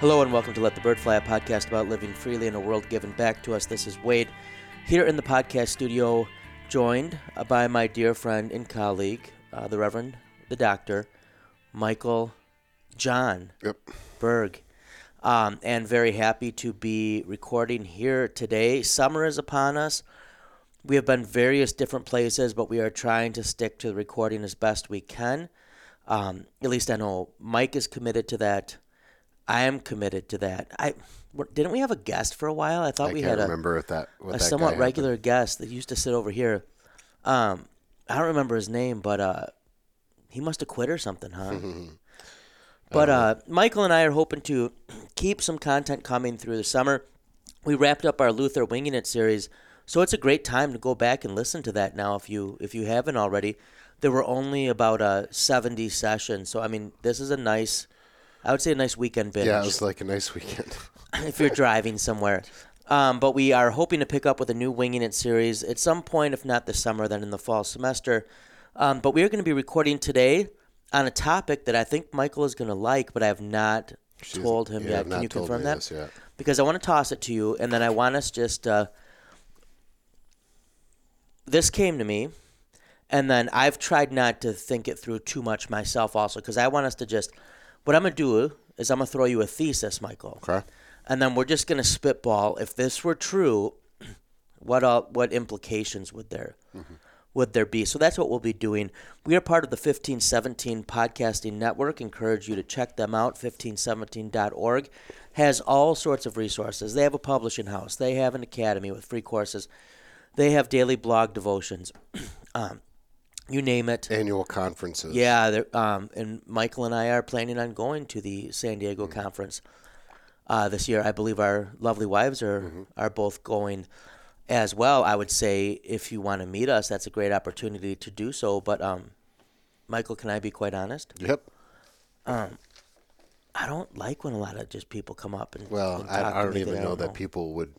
Hello and welcome to Let the Bird Fly, a podcast about living freely in a world given back to us. This is Wade here in the podcast studio, joined uh, by my dear friend and colleague, uh, the Reverend, the Doctor, Michael John Yep. Berg. Um, and very happy to be recording here today. Summer is upon us. We have been various different places, but we are trying to stick to the recording as best we can. Um, at least I know Mike is committed to that. I am committed to that. I didn't we have a guest for a while? I thought I we had a, remember if that what a that somewhat regular guest that used to sit over here. Um, I don't remember his name, but uh, he must have quit or something, huh? but uh, Michael and I are hoping to keep some content coming through the summer. We wrapped up our Luther Winging It series, so it's a great time to go back and listen to that now if you if you haven't already. There were only about uh, 70 sessions, so I mean, this is a nice, I would say a nice weekend binge Yeah, it was like a nice weekend. if you're driving somewhere. Um, but we are hoping to pick up with a new Winging It series at some point, if not this summer, then in the fall semester. Um, but we are going to be recording today on a topic that I think Michael is going to like, but I have not told him yet. Can you confirm that? this. Because I want to toss it to you, and then I want us just. Uh, this came to me, and then I've tried not to think it through too much myself, also, because I want us to just. What I'm going to do is I'm going to throw you a thesis, Michael Okay. and then we're just going to spitball. If this were true, what uh, what implications would there would there be? So that's what we'll be doing. We are part of the 1517 podcasting network. Encourage you to check them out. 1517.org has all sorts of resources. They have a publishing house. They have an academy with free courses. They have daily blog devotions. um, you name it. Annual conferences. Yeah, um, and Michael and I are planning on going to the San Diego conference uh, this year. I believe our lovely wives are are both going as well. I would say if you want to meet us, that's a great opportunity to do so. But um, Michael, can I be quite honest? Yep. Um, I don't like when a lot of just people come up and Well, and I, I don't even I know that people would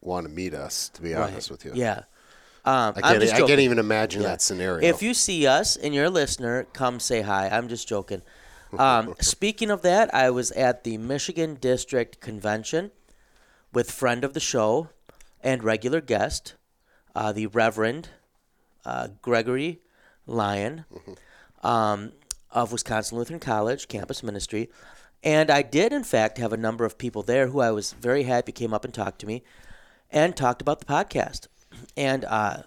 want to meet us. To be Right. honest with you. Yeah. Um, I I'm can't. just I can't even imagine Yeah. that scenario. If you see us and you're a listener, come say hi. I'm just joking. Um, speaking of that, I was at the Michigan District Convention with friend of the show and regular guest, uh, the Reverend uh, Gregory Lyon um, of Wisconsin Lutheran College Campus Ministry. And I did, in fact, have a number of people there who I was very happy came up and talked to me and talked about the podcast. And uh,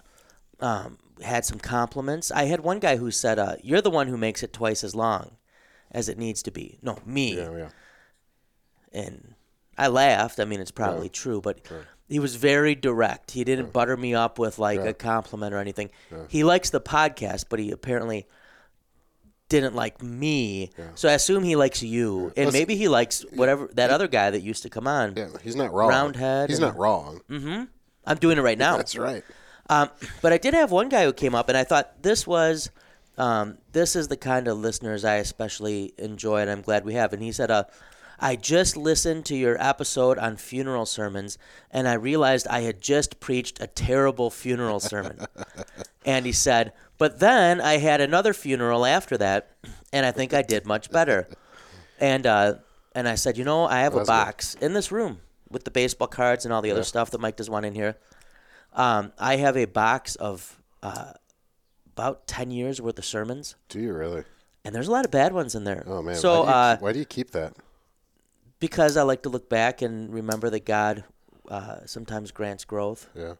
um, had some compliments. I had one guy who said, uh, "You're the one who makes it twice as long as it needs to be." No, me. yeah, yeah. And I laughed. I mean, it's probably true, but he was very direct. He didn't butter me up with like a compliment or anything. He likes the podcast, but he apparently didn't like me. So I assume he likes you, and Let's- maybe he likes whatever that other guy that used to come on. Yeah, he's not wrong. Roundhead He's and- not wrong. I'm doing it right now. That's right. Um, but I did have one guy who came up, and I thought this was, um, this is the kind of listeners I especially enjoy, and I'm glad we have. And he said, uh, I just listened to your episode on funeral sermons, and I realized I had just preached a terrible funeral sermon. and he said, but then I had another funeral after that, and I think I did much better. And uh, and I said, you know, I have a That's good. box in this room with the baseball cards and all the other stuff that Mike doesn't want in here. Um, I have a box of uh, about ten years worth of sermons, Do you really? and there's a lot of bad ones in there. Oh man. So why, do you, uh, why do you keep that? because I like to look back and remember that God uh, sometimes grants growth. Yeah.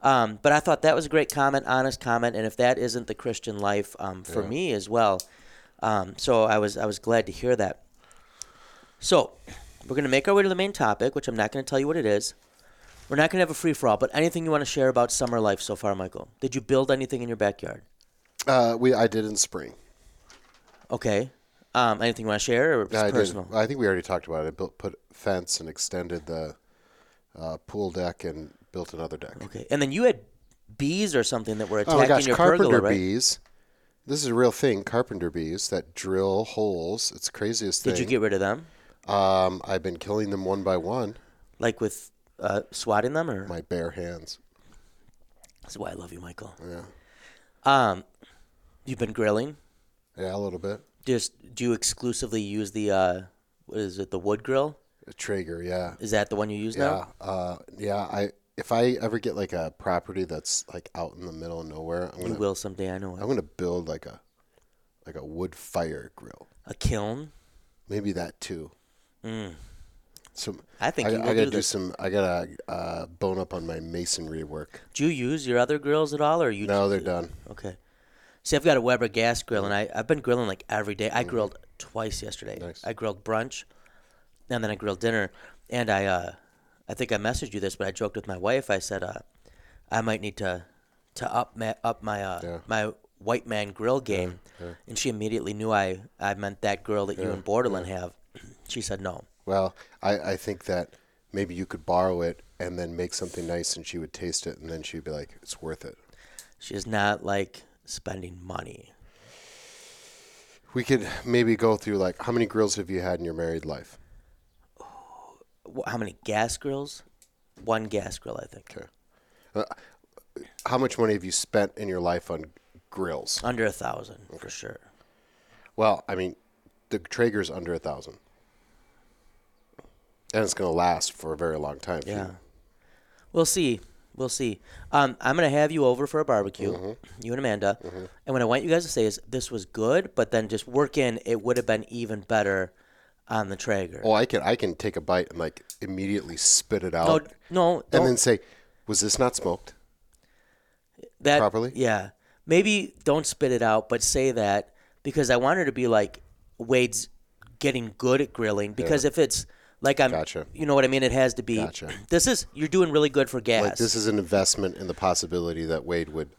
Um, but I thought that was a great comment, honest comment, and if that isn't the Christian life um, for Yeah. me as well, um, so I was I was glad to hear that. So we're going to make our way to the main topic, which I'm not going to tell you what it is. We're not going to have a free for all, but anything you want to share about summer life so far, Michael? Did you build anything in your backyard? Uh, we I did in spring. Okay. Um, anything you want to share, or just I personal? did. I think we already talked about it. I built put fence and extended the uh, pool deck and built another deck. Okay. And then you had bees or something that were Oh attacking my gosh, your carpenter pergola, right? bees. This is a real thing. Carpenter bees that drill holes. It's the craziest thing. Did you get rid of them? Um, I've been killing them one by one. Like with uh, swatting them, or My bare hands. that's why I love you, Michael. Yeah. Um, you've been grilling. Yeah, a little bit. Just do you exclusively use the uh, what is it, the wood grill? A Traeger, yeah. Is that the one you use Yeah. now? Uh, yeah, I if I ever get like a property that's like out in the middle of nowhere, I'm You gonna will someday. I know. I'm gonna build like a like a wood fire grill. A kiln. Maybe that too. Mm. Some I think I, you I gotta do do some. I gotta uh, bone up on my masonry work. Do you use your other grills at all, or you? No, they're done. Okay. See, I've got a Weber gas grill, and I I've been grilling like every day. I grilled twice yesterday. Nice. I grilled brunch, and then I grilled dinner. And I uh, I think I messaged you this, but I joked with my wife. I said, uh, I might need to to up ma- up my uh, Yeah. my white man grill game. And she immediately knew I I meant that grill that you and Borland have. She said no. Well, I, I think that maybe you could borrow it and then make something nice, and she would taste it, and then she'd be like, "It's worth it." She's not like spending money. We could maybe go through like how many grills have you had in your married life? Wh- How many gas grills? One gas grill, I think. Okay. Uh, how much money have you spent in your life on grills? Under a thousand for sure. Well, I mean, the Traeger's under a thousand, and it's going to last for a very long time. Yeah. We'll see. We'll see. Um, I'm gonna have you over for a barbecue, Mm-hmm. you and Amanda. And what I want you guys to say is this was good, but then just work in it would have been even better on the Traeger. Oh, I can I can take a bite and like immediately spit it out, no, and don't- then say, "Was this not smoked?" that properly? Yeah, maybe don't spit it out, but say that because I want her to be like Wade's getting good at grilling. Because if it's like I'm, Gotcha. you know what I mean. It has to be. Gotcha. This is you're doing really good for gas. Like this is an investment in the possibility that Wade would.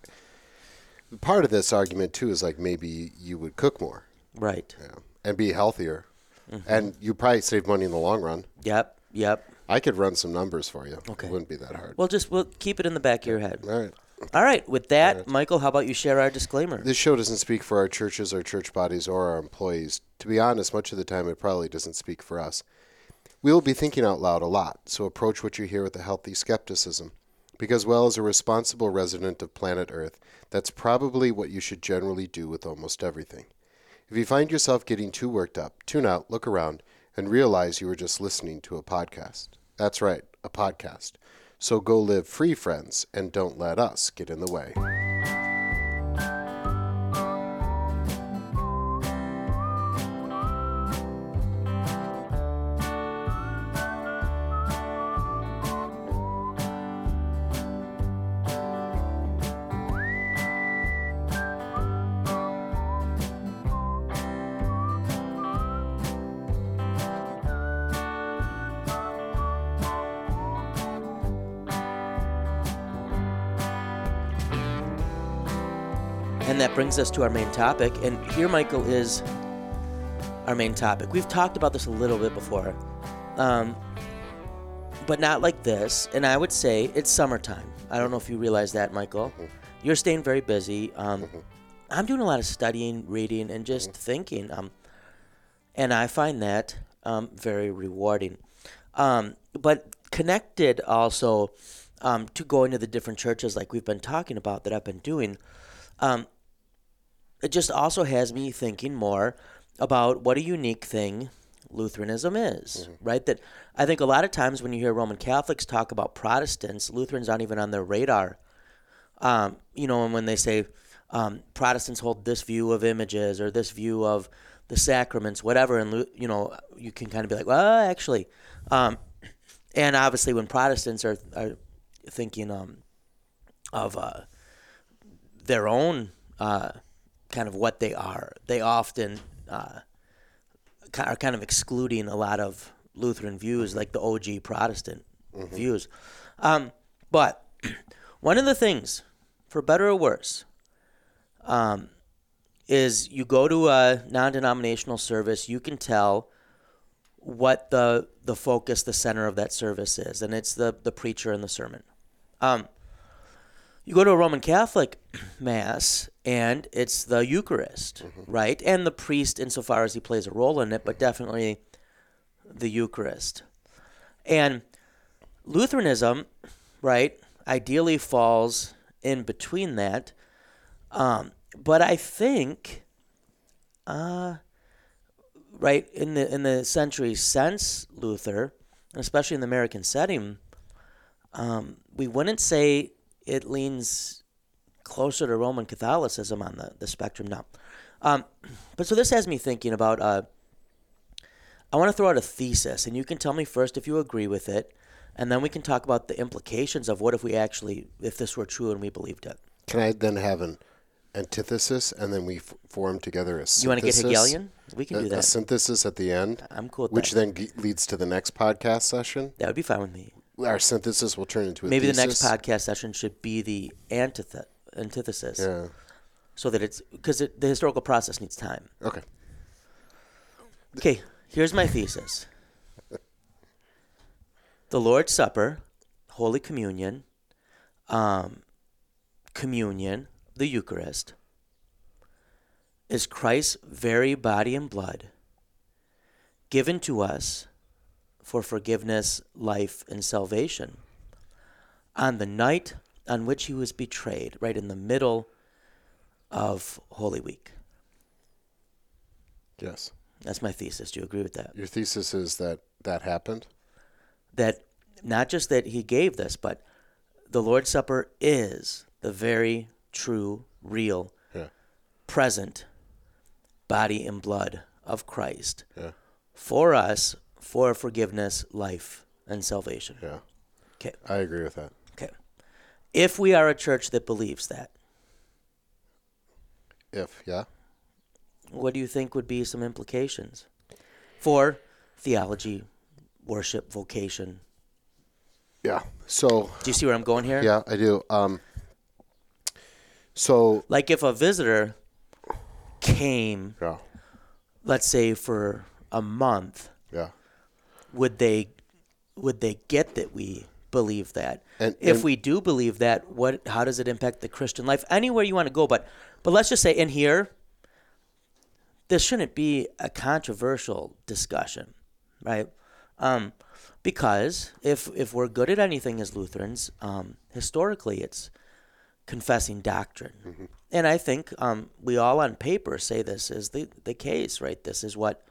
Part of this argument too is like maybe you would cook more, right. yeah, and be healthier, Mm-hmm. and you probably save money in the long run. Yep. Yep. I could run some numbers for you. Okay. it wouldn't be that hard. Well, just we'll keep it in the back of your head. All right. All right. With that, Michael, how about you share our disclaimer? This show doesn't speak for our churches, our church bodies, or our employees. To be honest, much of the time it probably doesn't speak for us. We will be thinking out loud a lot, so approach what you hear with a healthy skepticism. Because, well, as a responsible resident of planet Earth, that's probably what you should generally do with almost everything. If you find yourself getting too worked up, tune out, look around, and realize you were just listening to a podcast. That's right, a podcast. So go live free, friends, and don't let us get in the way. Brings us to our main topic. And here, Michael, is our main topic. We've talked about this a little bit before, um, but not like this. And I would say it's summertime. I don't know if you realize that, Michael. You're staying very busy. Um, I'm doing a lot of studying, reading, and just thinking. Um, and I find that um, very rewarding. Um, but connected also um, to going to the different churches, like we've been talking about, that I've been doing. Um, it just also has me thinking more about what a unique thing Lutheranism is, right? That I think a lot of times when you hear Roman Catholics talk about Protestants, Lutherans aren't even on their radar. Um, you know, and when they say um, Protestants hold this view of images or this view of the sacraments, whatever, and you know, you can kind of be like, well, actually, um, and obviously when Protestants are are thinking um, of uh, their own uh, kind of what they are. They often uh, are kind of excluding a lot of Lutheran views, like the OG Protestant views. Um, but one of the things, for better or worse, um, is you go to a non-denominational service, you can tell what the the focus, the center of that service is, and it's the the preacher and the sermon. Um, you go to a Roman Catholic mass and it's the Eucharist, right? And the priest, insofar as he plays a role in it, but definitely the Eucharist. And Lutheranism, right, ideally falls in between that. Um, but I think, uh, right in the in the century since Luther, especially in the American setting, um, we wouldn't say it leans closer to Roman Catholicism on the, the spectrum now. Um, but so this has me thinking about. Uh, I want to throw out a thesis, and you can tell me first if you agree with it, and then we can talk about the implications of what if we actually, if this were true and we believed it. Can I then have an antithesis and then we f- form together a synthesis? You want to get Hegelian? We can A, do that. a synthesis at the end, I'm cool with which that. then ge- leads to the next podcast session. That would be fine with me. Our synthesis will turn into a Maybe the next podcast session should be the antith- antithesis, Yeah. so that it's because it, the historical process needs time. Okay. Okay, here's my thesis. The Lord's Supper, Holy Communion, um, Communion, the Eucharist, is Christ's very body and blood given to us for forgiveness, life, and salvation on the night on which he was betrayed, right in the middle of Holy Week. Yes. That's my thesis. Do you agree with that? Your thesis is that that happened. that not just that he gave this, but the Lord's Supper is the very true, real, Yeah. present body and blood of Christ Yeah. for us for forgiveness, life, and salvation. Yeah. Okay. I agree with that. Okay. If we are a church that believes that, If yeah. what do you think would be some implications for theology, worship, vocation? Yeah. So Do you see where I'm going here? yeah, I do. Um. So Like if a visitor came yeah. let's say for a month Yeah. Would they would they get that we believe that And- if and- we do believe that what how does it impact the christian life anywhere you want to go but but let's just say in here this shouldn't be a controversial discussion right um, because if if we're good at anything as lutherans um, historically it's confessing doctrine. And I think um, we all on paper say this is the, the case, right? This is what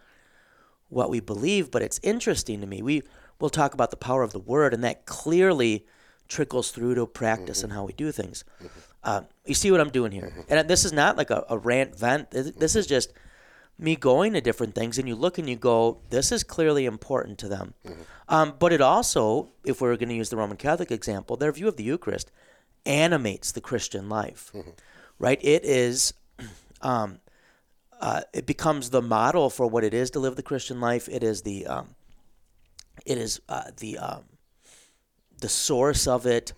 what we believe, but it's interesting to me. We will talk about the power of the word, and that clearly trickles through to practice and how we do things. Uh, you see what I'm doing here? And this is not like a, a rant vent. This this is just me going to different things, and you look and you go, this is clearly important to them. Um, but it also, if we're going to use the Roman Catholic example, their view of the Eucharist animates the Christian life, right? It is, um, uh, it becomes the model for what it is to live the Christian life. It is the, um, it is uh, the, um, the source of it,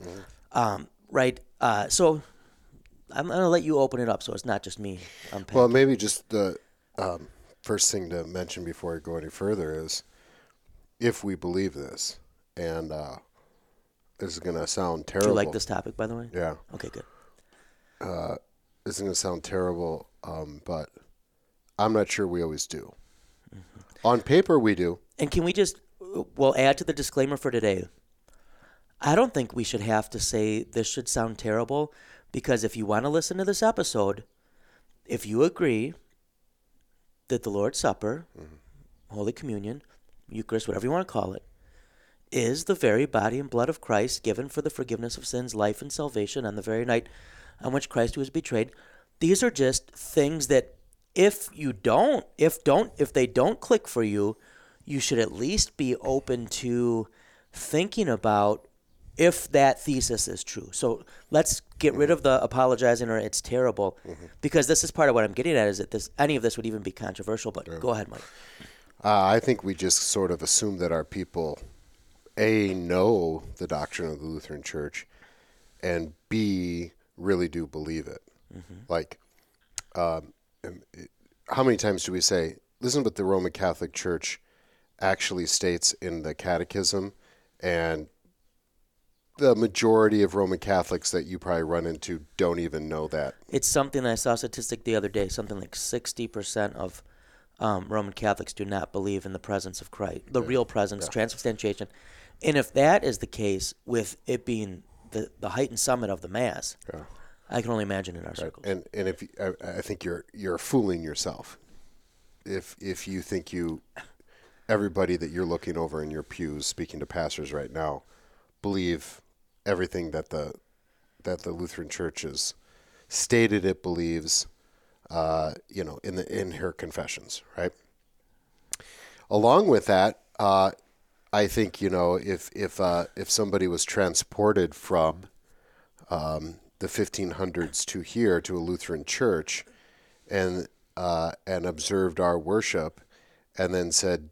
um, right? Uh, so I'm gonna let you open it up, so it's not just me. unpacking. Well, maybe just the um, first thing to mention before I go any further is if we believe this, and uh, this is going to sound do terrible. you like this topic, by the way? Yeah, Okay, good. this is going to sound terrible, um, but I'm not sure we always do. Mm-hmm. On paper, we do. And can we just, we'll add to the disclaimer for today. I don't think we should have to say this should sound terrible because if you want to listen to this episode, if you agree that the Lord's Supper, Holy Communion, Eucharist, whatever you want to call it, is the very body and blood of Christ given for the forgiveness of sins, life, and salvation on the very night on which Christ was betrayed. These are just things that if you don't, if don't, if they don't click for you, you should at least be open to thinking about if that thesis is true. So let's get rid of the apologizing or it's terrible, because this is part of what I'm getting at is that this any of this would even be controversial. But go ahead, Mike. Uh, I think we just sort of assume that our people, A, know the doctrine of the Lutheran Church, and B, really do believe it. Like, um, how many times do we say, listen what the Roman Catholic Church actually states in the Catechism, and the majority of Roman Catholics that you probably run into don't even know that. It's something I saw a statistic the other day. Something like sixty percent of um, Roman Catholics do not believe in the presence of Christ, the real presence, transubstantiation. And if that is the case, with it being the, the height and summit of the Mass, Yeah. I can only imagine in our circles. And and if I, I think you're you're fooling yourself if if you think you everybody that you're looking over in your pews, speaking to pastors right now, believe everything that the that the Lutheran Church has stated it believes, uh, you know, in the in her confessions, right? Along with that, uh, I think you know if if uh, if somebody was transported from um, the 1500s to here to a Lutheran church, and uh, and observed our worship, and then said,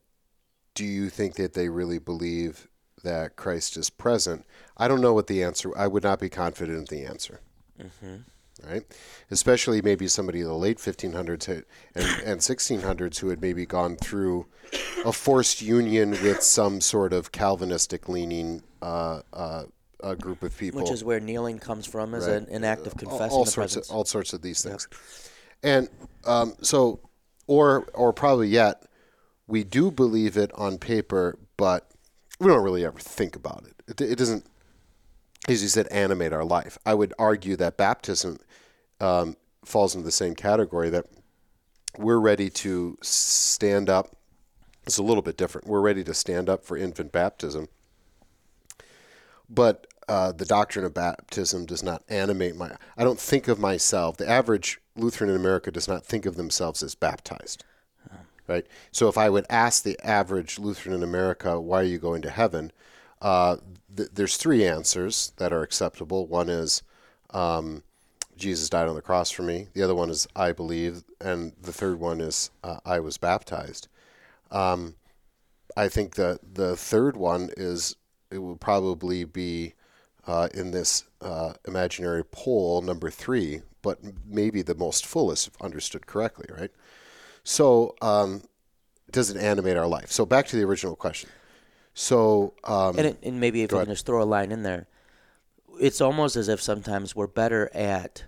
"Do you think that they really believe that Christ is present?" I don't know what the answer. I would not be confident in the answer. Mm-hmm right? Especially maybe somebody in the late 1500s and, and 1600s who had maybe gone through a forced union with some sort of Calvinistic leaning uh, uh, a group of people. Which is where kneeling comes from, as right. an, an, act of confessing all, all sorts of all sorts of these things, yep. and um, so, or or probably yet, we do believe it on paper, but we don't really ever think about it. It, it doesn't as you said, animate our life. I would argue that baptism um, falls into the same category that we're ready to stand up. It's a little bit different. We're ready to stand up for infant baptism, but uh, the doctrine of baptism does not animate my. I don't think of myself. The average Lutheran in America does not think of themselves as baptized, right? So if I would ask the average Lutheran in America, "Why are you going to heaven?" Uh, th- there's three answers that are acceptable. One is um, Jesus died on the cross for me. The other one is I believe, and the third one is uh, I was baptized. Um, I think that the third one is it will probably be uh, in this uh, imaginary poll number three, but maybe the most fullest, if understood correctly, right? So, um, does it animate our life? So, back to the original question. So, um, and, it, and maybe if you can just throw a line in there, it's almost as if sometimes we're better at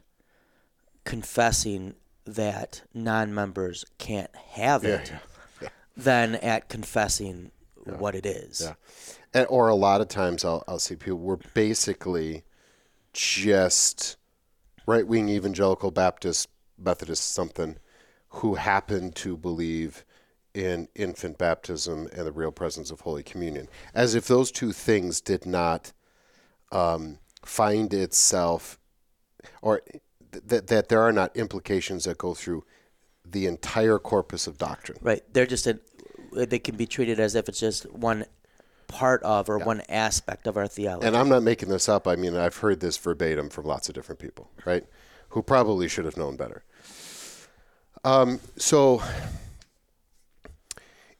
confessing that non-members can't have it yeah, yeah. than at confessing yeah. what it is. Yeah. And, or a lot of times I'll, I'll see people, we're basically just right wing evangelical Baptist, Methodist, something, who happen to believe in infant baptism and the real presence of Holy Communion. As if those two things did not um, find itself, or th- that, that there are not implications that go through the entire corpus of doctrine. Right. They're just, a, they can be treated as if it's just one part of or yeah. one aspect of our theology. And I'm not making this up. I mean, I've heard this verbatim from lots of different people, right? Who probably should have known better. Um, so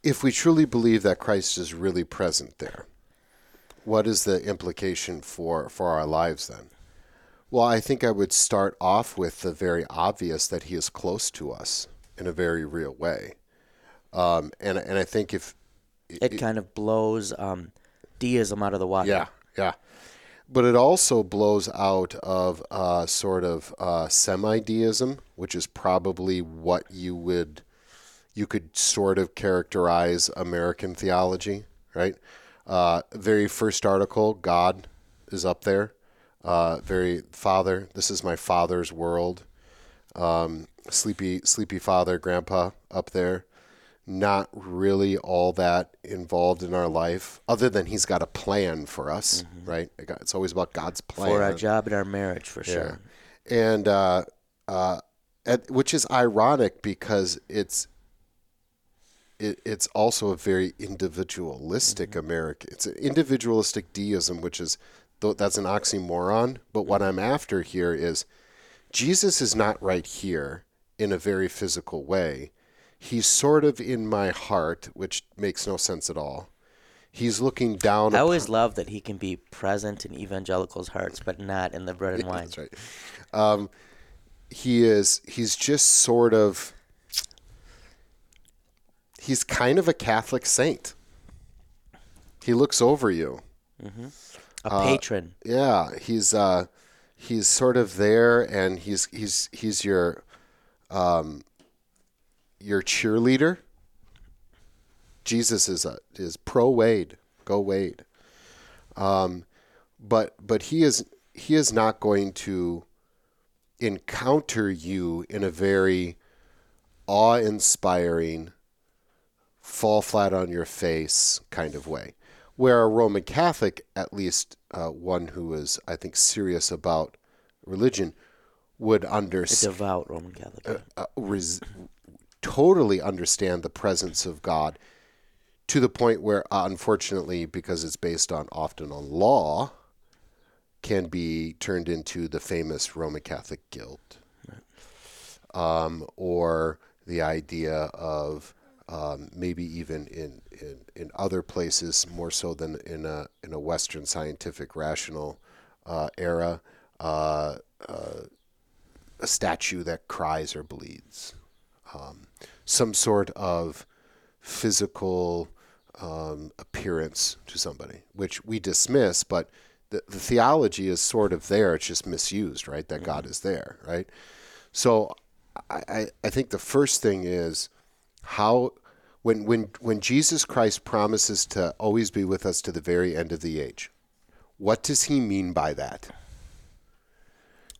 if we truly believe that Christ is really present there, what is the implication for, for our lives then? Well, I think I would start off with the very obvious that he is close to us in a very real way. Um, and, and I think if it, it kind of blows um, deism out of the water. Yeah, yeah. But it also blows out of uh, sort of uh, semi deism, which is probably what you would you could sort of characterize American theology, right? Uh, very first article, God is up there. Uh, very Father, this is my Father's world. Um, sleepy, sleepy Father, Grandpa up there. Not really all that involved in our life, other than He's got a plan for us, mm-hmm. right? It's always about God's plan for our job and our marriage, for sure. Yeah. And uh, uh, at, which is ironic because it's it, it's also a very individualistic mm-hmm. American. It's an individualistic deism, which is that's an oxymoron. But what I'm after here is Jesus is not right here in a very physical way. He's sort of in my heart, which makes no sense at all. He's looking down. I always love that he can be present in evangelicals' hearts, but not in the bread and wine. That's right. Um, he is. He's just sort of he's kind of a Catholic saint. He looks over you. Mm-hmm. A uh, patron. Yeah, he's uh, he's sort of there, and he's he's he's your um, your cheerleader. Jesus is a is pro Wade, go Wade. Um, but but he is he is not going to encounter you in a very awe-inspiring fall flat on your face kind of way. Where a Roman Catholic, at least uh, one who is, I think, serious about religion, would understand Devout Roman Catholic. uh, res- totally understand the presence of God to the point where, uh, unfortunately, because it's based on often on law, can be turned into the famous Roman Catholic guilt, um, or the idea of um, maybe even in, in, in other places more so than in a in a Western scientific rational uh, era, uh, uh, a statue that cries or bleeds, um, some sort of physical um, appearance to somebody, which we dismiss, but the, the theology is sort of there. It's just misused, right? That God is there, right? So I, I, I think the first thing is how when when when Jesus Christ promises to always be with us to the very end of the age, what does he mean by that?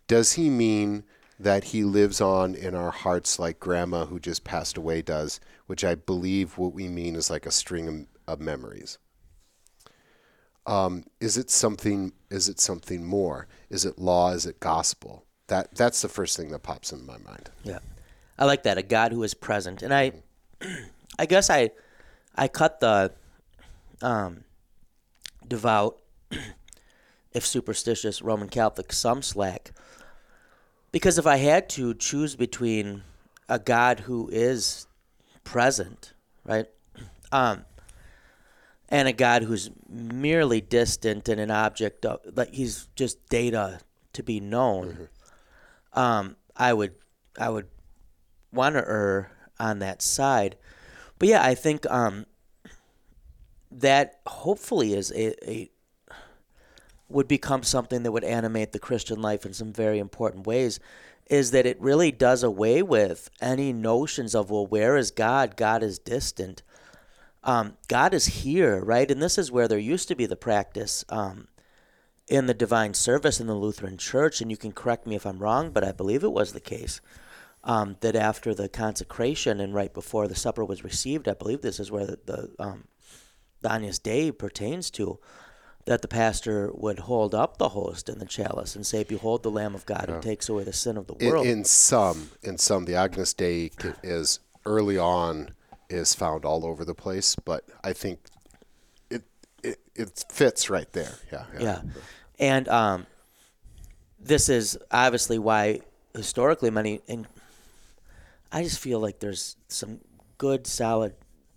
Does he mean that he lives on in our hearts like grandma who just passed away does, which I believe what we mean is like a string of, memories? Um, is it something is it something more? Is it law? Is it gospel? That that's the first thing that pops in my mind. Yeah, I like that. A God who is present, and I, I guess I, I cut the, um, devout, if superstitious Roman Catholic some slack, because if I had to choose between a God who is present, right, um, and a God who's merely distant and an object of like he's just data to be known, um, I would I would want to err on that side. But yeah, I think um, that hopefully is a, a would become something that would animate the Christian life in some very important ways. Is that it really does away with any notions of well, where is God? God is distant. Um, God is here, right? And this is where there used to be the practice um, in the divine service in the Lutheran Church, and you can correct me if I'm wrong, but I believe it was the case um, that after the consecration and right before the supper was received, I believe this is where the, the, um, Agnus Dei pertains to, that the pastor would hold up the host and the chalice and say, "Behold, the Lamb of God who takes away the sin of the world." in some, in some, the Agnus Dei is early on is found all over the place, but I think it it, it fits right there. Yeah, Yeah. And um, this is obviously why historically many, and I just feel like there's some good, solid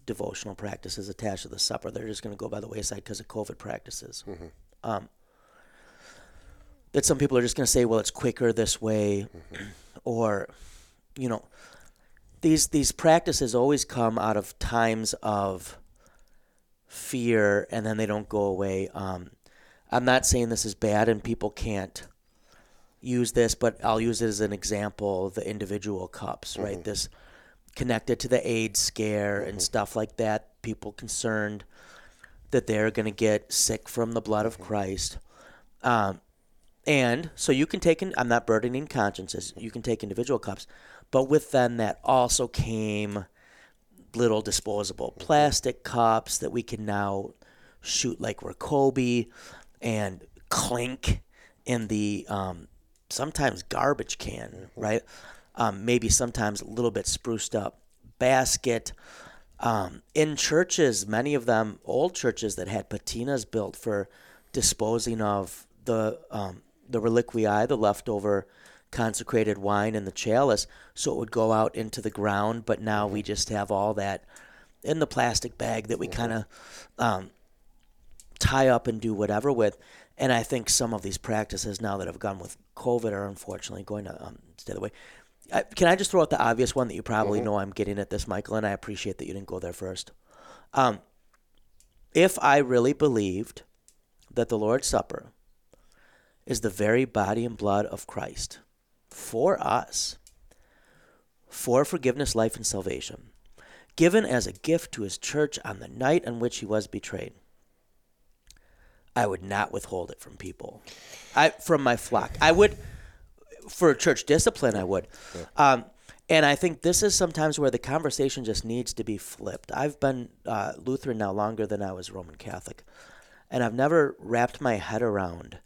devotional practices attached to the supper. They're just going to go by the wayside because of COVID practices. Um, that some people are just going to say, well, it's quicker this way, or, you know, these these practices always come out of times of fear, and then they don't go away. Um, I'm not saying this is bad and people can't use this, but I'll use it as an example the individual cups, right? This connected to the AIDS scare and mm-hmm. stuff like that. People concerned that they're going to get sick from the blood of mm-hmm. Christ. Um, and so you can take in, I'm not burdening consciences, mm-hmm. you can take individual cups, but with them that also came little disposable plastic cups that we can now shoot like we're Kobe and clink in the um, sometimes garbage can, right? Um, maybe sometimes a little bit spruced up basket. Um, in churches, many of them old churches that had piscinas built for disposing of the um, the reliquiae, the leftover consecrated wine in the chalice, so it would go out into the ground. But now we just have all that in the plastic bag that we kind of um, tie up and do whatever with. And I think some of these practices now that have gone with COVID are unfortunately going to um, stay the way. I, can I just throw out the obvious one that you probably know I'm getting at this, Michael, and I appreciate that you didn't go there first. Um, if I really believed that the Lord's Supper is the very body and blood of Christ for us, for forgiveness, life, and salvation, given as a gift to his church on the night on which he was betrayed, I would not withhold it from people, I from my flock. I would, for church discipline, I would. Um, And I think this is sometimes where the conversation just needs to be flipped. I've been uh, Lutheran now longer than I was Roman Catholic, and I've never wrapped my head around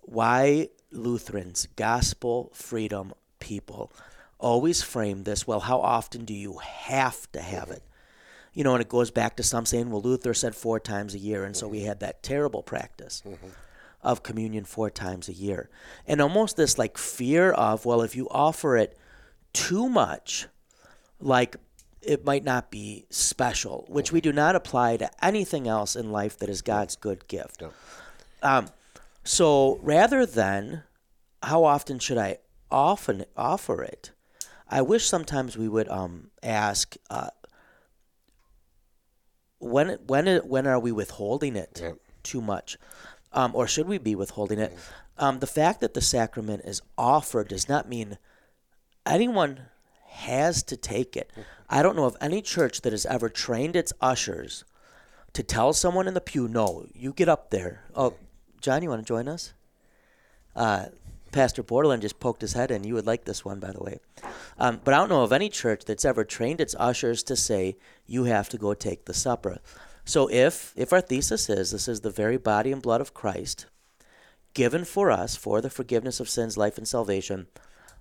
why Lutherans, gospel freedom people, always frame this well, how often do you have to have it? You know, and it goes back to some saying, well, Luther said four times a year, and so we had that terrible practice of communion four times a year. And almost this like fear of, well, if you offer it too much, like it might not be special, which we do not apply to anything else in life that is God's good gift. Um, so rather than how often should I often offer it, I wish sometimes we would um, ask uh, when when when are we withholding it Yep. too much, um, or should we be withholding it? Um, the fact that the sacrament is offered does not mean anyone has to take it. I don't know of any church that has ever trained its ushers to tell someone in the pew, "No, you get up there." Oh, John, you want to join us? Uh, Pastor Borland just poked his head in. You would like this one, by the way. Um, but I don't know of any church that's ever trained its ushers to say you have to go take the supper. So if if our thesis is this is the very body and blood of Christ, given for us for the forgiveness of sins, life, and salvation,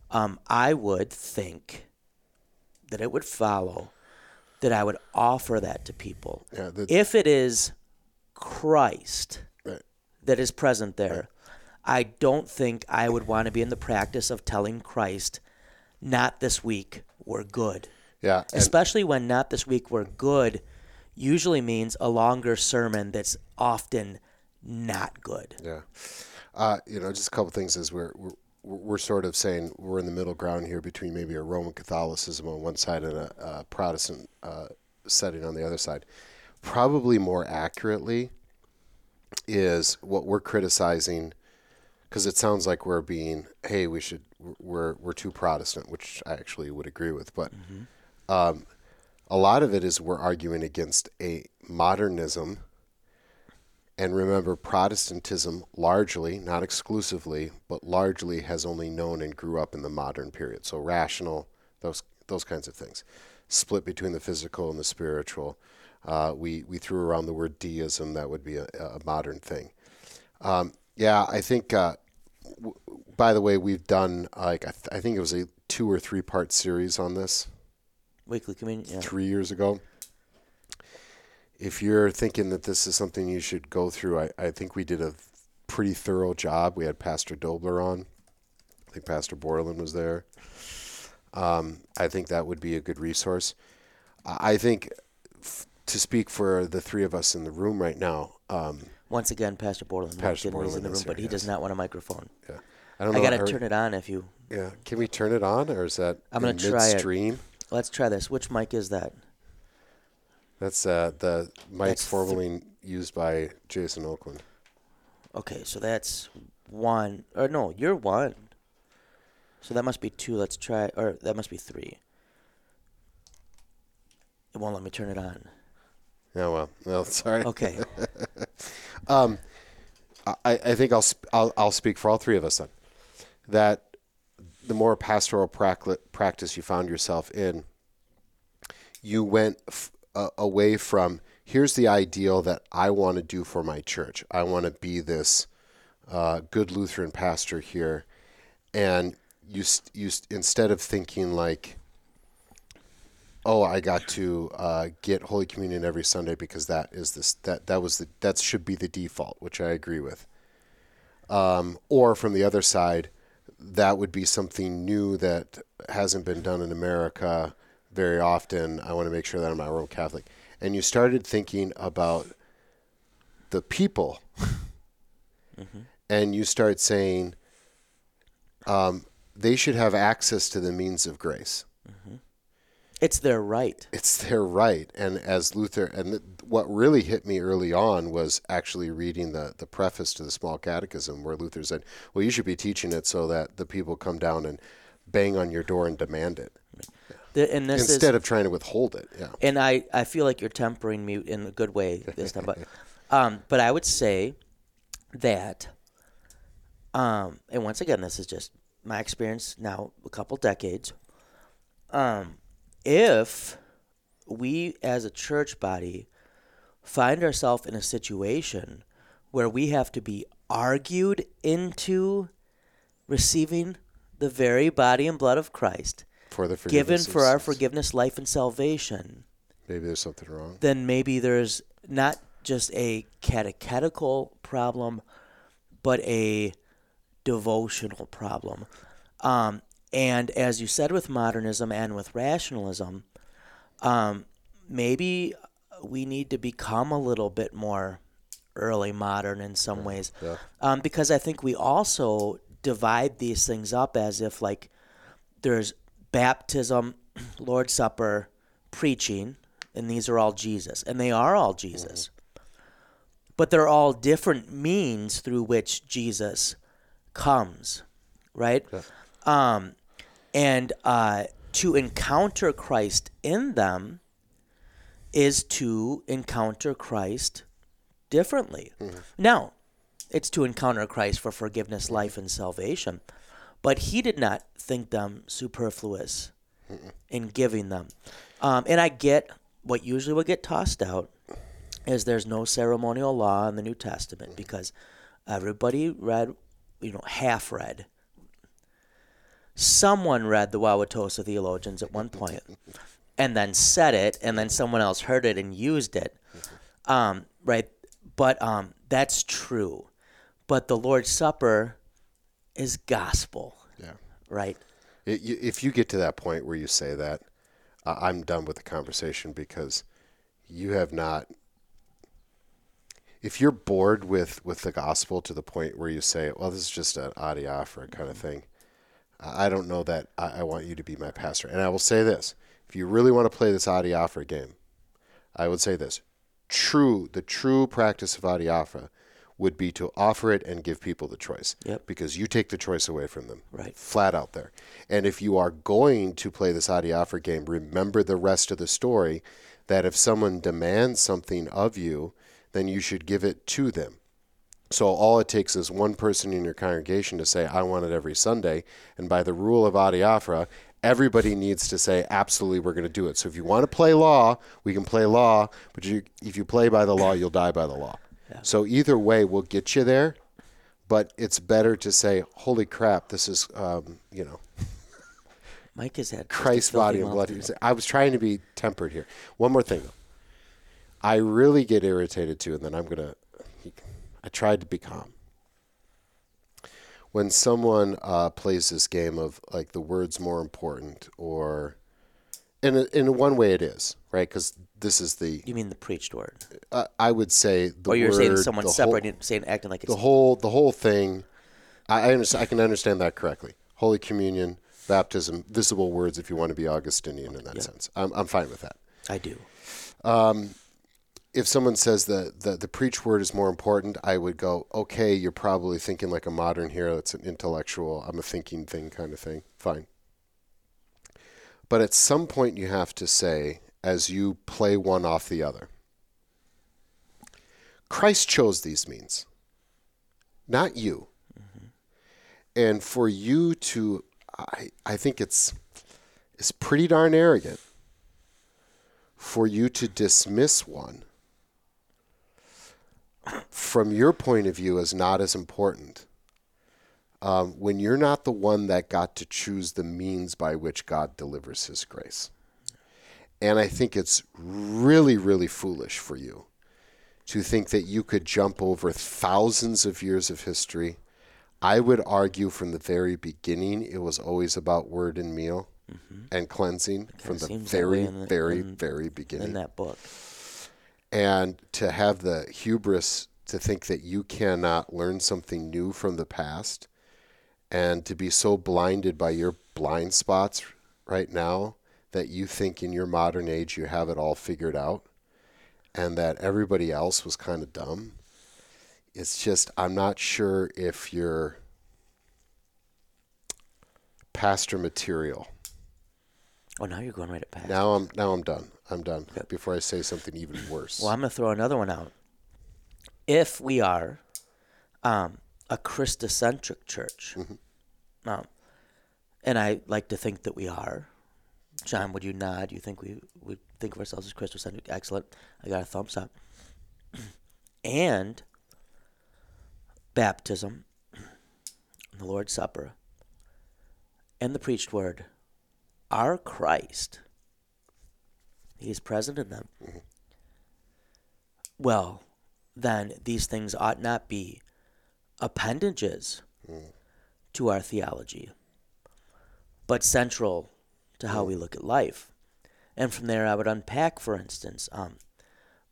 um, I would think that it would follow that I would offer that to people. Yeah, if it is Christ Right. that is present there, I don't think I would want to be in the practice of telling Christ, not this week, we're good. Yeah, Especially when not this week, we're good usually means a longer sermon that's often not good. Yeah. Uh, you know, just a couple things is we're, we're we're sort of saying we're in the middle ground here between maybe a Roman Catholicism on one side and a, a Protestant uh, setting on the other side. Probably more accurately is what we're criticizing because it sounds like we're being, hey, we should we're we're too Protestant, which I actually would agree with, but um, a lot of it is we're arguing against a modernism and remember, Protestantism largely, not exclusively, but largely has only known and grew up in the modern period. So rational, those those kinds of things, split between the physical and the spiritual. Uh, we we threw around the word deism. That would be a, a modern thing. Um, yeah, I think. Uh, w- by the way, we've done like I, th- I think it was a two or three part series on this Weekly communion. Yeah. three years ago. If you're thinking that this is something you should go through, I, I think we did a pretty thorough job. We had Pastor Dobler on. I think Pastor Borland was there. Um, I think that would be a good resource. I think f- to speak for the three of us in the room right now, um, Once again, Pastor Borland. Pastor Borland in the room, but he does not want a microphone. yeah, I don't Know, I gotta are- turn it on if you. Yeah, can we turn it on, or is that I'm gonna try it. Let's try this. Which mic is that? That's uh, the mic That's th- formerly used by Jason Oakland. Okay, so that's one. Or no, you're one. So that must be two. Let's try. Or that must be three. It won't let me turn it on. Yeah, well, well, sorry. Okay. um, I, I think I'll, sp- I'll I'll speak for all three of us then. That the more pastoral practice you found yourself in, you went f- away from here's the ideal that I want to do for my church. I want to be this uh, good Lutheran pastor here, and you st- you st- instead of thinking like, oh, I got to uh, get Holy Communion every Sunday because that is this that that was the that should be the default, which I agree with. Um, or from the other side, that would be something new that hasn't been done in America very often. I want to make sure that I'm not Roman Catholic. And you started thinking about the people, and you start saying um, they should have access to the means of grace it's their right. it's their right. And as Luther, and th- what really hit me early on was actually reading the, the preface to the Small Catechism, where Luther said, "Well, you should be teaching it so that the people come down and bang on your door and demand it The, and this instead is, of trying to withhold it." Yeah, and I, I feel like you're tempering me in a good way this time, but, um, but I would say that, um, and once again, this is just my experience now, a couple decades. um, if we as a church body find ourselves in a situation where we have to be argued into receiving the very body and blood of Christ, For the given for our forgiveness, life, and salvation, Maybe there's something wrong. then maybe there's not just a catechetical problem, but a devotional problem. Um, and as you said with modernism and with rationalism, um, maybe we need to become a little bit more early modern in some ways. yeah. Um, because I think we also divide these things up as if, like, there's baptism, Lord's Supper, preaching, and these are all Jesus. And they are all Jesus. But they're all different means through which Jesus comes, right? Um, and uh, to encounter Christ in them is to encounter Christ differently. Now, it's to encounter Christ for forgiveness, life, and salvation. But he did not think them superfluous in giving them. Um, and I get what usually will get tossed out is there's no ceremonial law in the New Testament because everybody read, you know, half read. Someone read the Wauwatosa theologians at one point and then said it, and then someone else heard it and used it. Um, right? But um, that's true. But the Lord's Supper is gospel, Yeah. right? It, you, if you get to that point where you say that, uh, I'm done with the conversation because you have not. If you're bored with, with the gospel to the point where you say, well, this is just an adiaphora kind of thing, I don't know that I, I want you to be my pastor. And I will say this if you really want to play this adiaphora game, I would say this true, the true practice of adiaphora would be to offer it and give people the choice. Yep. Because you take the choice away from them. Right. Flat out there. And if you are going to play this adiaphora game, remember the rest of the story that if someone demands something of you, then you should give it to them. So all it takes is one person in your congregation to say, I want it every Sunday. And by the rule of adiaphora, everybody needs to say, absolutely, we're going to do it. So if you want to play law, we can play law. But you, if you play by the law, you'll die by the law. So either way, we'll get you there. But it's better to say, holy crap, this is, um, you know, Mike has had Christ's body and blood. I was trying to be tempered here. One more thing, though. I really get irritated too, and then I'm gonna. I tried to be calm. When someone uh, plays this game of like the word's more important, or in a, in one way it is right because this is the You mean the preached word? uh, I would say the or you're word, saying someone the whole- separating, saying acting like it's the whole the whole thing I, I understand I can understand that correctly. Holy Communion, baptism, visible words if you want to be Augustinian in that sense. I'm I'm fine with that. I do. If someone says that the the preach word is more important, I would go, okay, you're probably thinking like a modern hero. It's an intellectual, I'm a thinking thing kind of thing. Fine. But at some point, you have to say, as you play one off the other, Christ chose these means, not you. Mm-hmm. And for you to, I, I think it's, it's pretty darn arrogant for you to dismiss one from your point of view is not as important um, when you're not the one that got to choose the means by which God delivers His grace. And I think it's really, really foolish for you to think that you could jump over thousands of years of history. I would argue from the very beginning, it was always about word and meal and cleansing from the seems that way very, the- very, in- very beginning In that book. And to have the hubris to think that you cannot learn something new from the past and to be so blinded by your blind spots right now that you think in your modern age you have it all figured out and that everybody else was kind of dumb it's just i'm not sure if you're pastor material Oh, now you're going right at past. now i'm now i'm done i'm done before i say something even worse Well, I'm going to throw another one out. If we are um, a Christocentric church, Mm-hmm. um, and I like to think that we are, John, would you nod? You think we would think of ourselves as Christocentric? Excellent. I got a thumbs up. and baptism, the Lord's Supper, and the preached word are Christ. He is present in them. Well, then these things ought not be appendages to our theology, but central to how we look at life. And from there, I would unpack, for instance, um,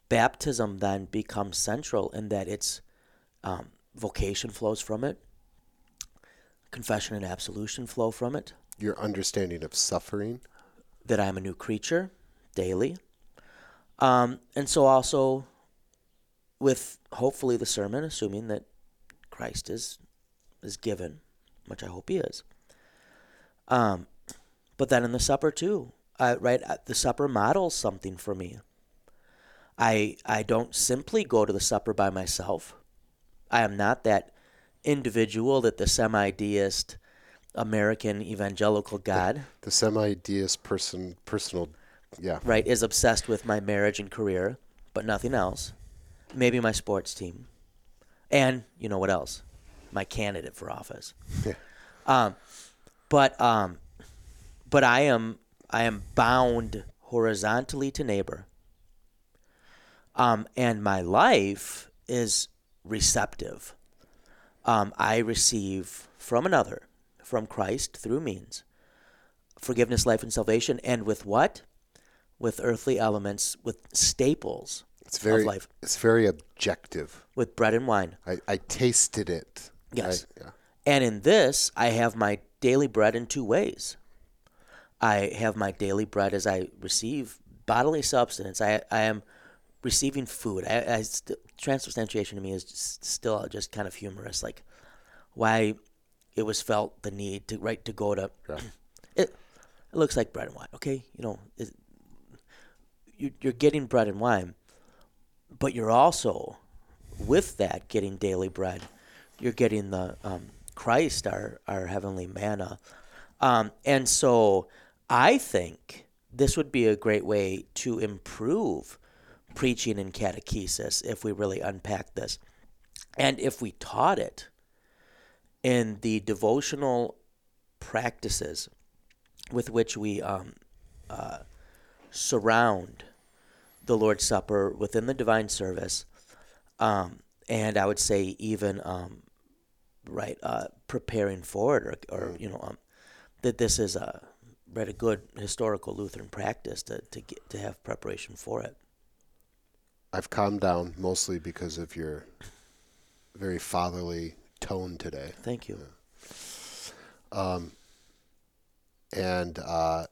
baptism then becomes central in that its um, vocation flows from it, confession and absolution flow from it, Your understanding of suffering. that I am a new creature daily. Um, and so also with hopefully the sermon, assuming that Christ is is given, which I hope he is. Um, but then in the supper too, I, right? uh, The supper models something for me. I I don't simply go to the supper by myself. I am not that individual that the semi-deist American evangelical God The semi-deist person, personal, yeah. right, is obsessed with my marriage and career, but nothing else. Maybe my sports team. And you know what else? My candidate for office. Yeah. Um, but um, but I am I am bound horizontally to neighbor. Um, and my life is receptive. Um, I receive from another, from Christ through means, forgiveness, life, and salvation, and with what? With earthly elements, with staples It's very, of life, it's very objective. with bread and wine. I, I tasted it. Yes. I- yeah. And in this, I have my daily bread in two ways. I have my daily bread as I receive bodily substance. I, I am receiving food. I, I st- transubstantiation to me is just, still just kind of humorous. Like why it was felt the need to right to go to. Yeah. It, it looks like bread and wine. Okay, you know, it, you, you're getting bread and wine, but you're also with that getting daily bread. You're getting the um, Christ, our our heavenly manna, um, and so I think this would be a great way to improve preaching and catechesis if we really unpack this, and if we taught it in the devotional practices with which we um, uh, surround the Lord's Supper within the divine service, um, and I would say even um, right uh, preparing for it, or, or you know um, that this is a right a good historical Lutheran practice to to get to have preparation for it. I've calmed down mostly because of your very fatherly tone today. Thank you. And uh,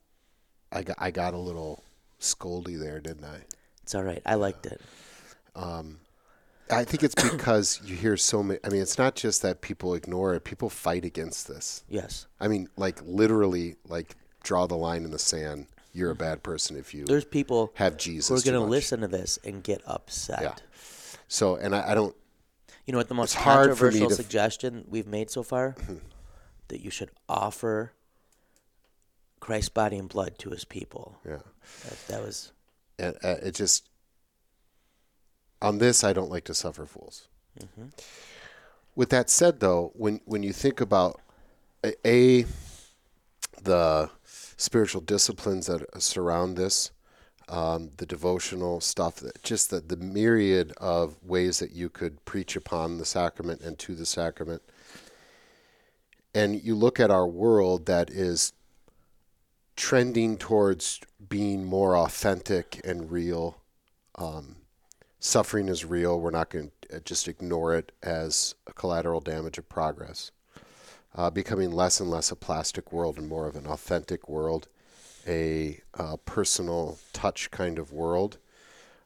I, got, I got a little scoldy there, didn't I? It's all right. I liked it. Um, I think it's because you hear so many. I mean, it's not just that people ignore it, people fight against this. Yes. I mean, like literally, like draw the line in the sand. You're a bad person if you There's people have Jesus. We're going to listen to this and get upset. Yeah. So, and I, I don't. You know what the most It's hard for me controversial suggestion we've made so far? Mm-hmm. that you should offer Christ's body and blood to his people. Yeah. That, that was And, uh, it just. On this, I don't like to suffer fools. With that said, though, when when you think about a, a the spiritual disciplines that surround this, um, the devotional stuff, that just the, the myriad of ways that you could preach upon the sacrament and to the sacrament. And you look at our world that is trending towards being more authentic and real. Um, suffering is real. We're not going to just ignore it as a collateral damage of progress uh, becoming less and less a plastic world and more of an authentic world, a uh, personal touch kind of world.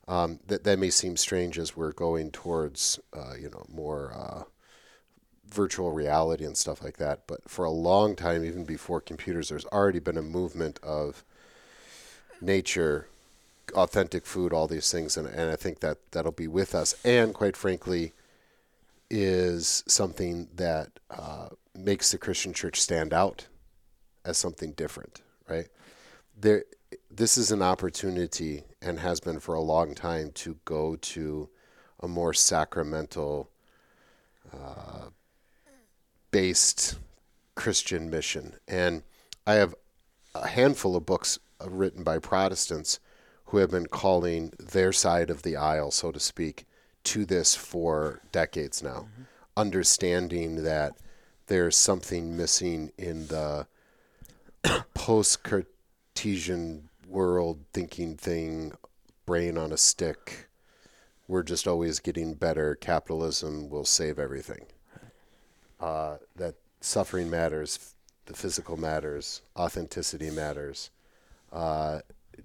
Um, that that may seem strange as we're going towards uh, you know more uh, virtual reality and stuff like that. But for a long time, even before computers, there's already been a movement of nature, authentic food, all these things, and, and I think that that'll be with us. And quite frankly, is something that uh, makes the Christian church stand out as something different, right? there this is an opportunity and has been for a long time to go to a more sacramental uh, based Christian mission. And I have a handful of books uh, written by Protestants who have been calling their side of the aisle, so to speak, to this for decades now, mm-hmm. understanding that there's something missing in the post Cartesian world thinking thing, brain on a stick. We're just always getting better. Capitalism will save everything. Uh, that suffering matters, the physical matters, authenticity matters. Uh,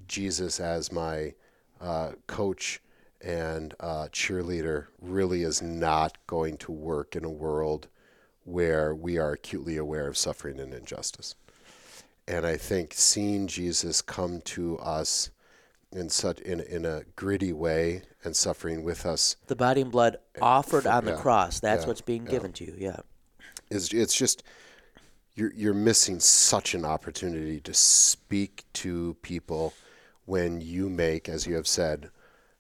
Jesus as my uh, coach and uh, cheerleader really is not going to work in a world where we are acutely aware of suffering and injustice. And I think seeing Jesus come to us in such in in a gritty way and suffering with us, the body and blood offered on the yeah, cross. That's yeah, what's being yeah. given to you. Yeah, is it's just you're you're missing such an opportunity to speak to people when you make, as you have said,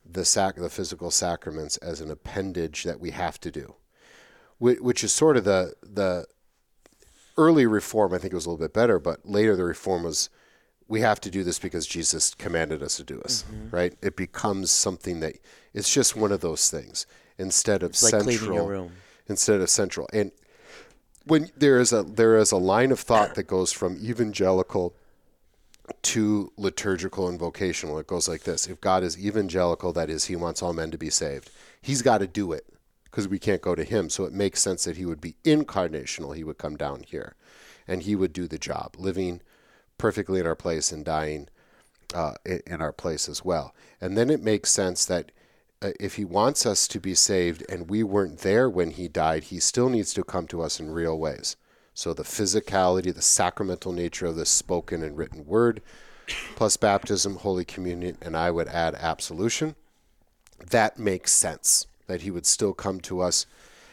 the sac the physical sacraments as an appendage that we have to do, which is sort of the the early reform, I think it was a little bit better, but later the reform was we have to do this because Jesus commanded us to do this, mm-hmm. right? It becomes something that it's just one of those things instead of it's central. instead of central, and when there is a there is a line of thought that goes from evangelical to liturgical and vocational. It goes like this: If God is evangelical, that is, He wants all men to be saved. He's got to do it because we can't go to him. So it makes sense that he would be incarnational. He would come down here and he would do the job, living perfectly in our place and dying uh, in our place as well. And then it makes sense that if he wants us to be saved and we weren't there when he died, he still needs to come to us in real ways. So the physicality, the sacramental nature of the spoken and written word, plus baptism, Holy Communion, and I would add absolution, that makes sense that he would still come to us.